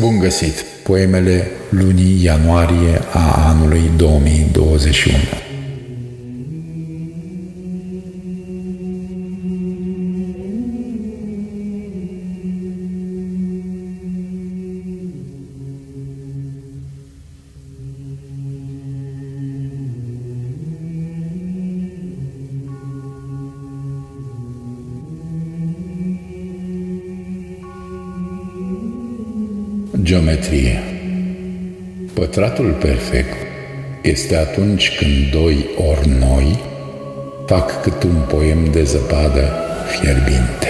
Bun găsit! Poemele lunii ianuarie a anului 2021. Geometrie Pătratul perfect este atunci când doi ori noi fac cât un poem de zăpadă fierbinte.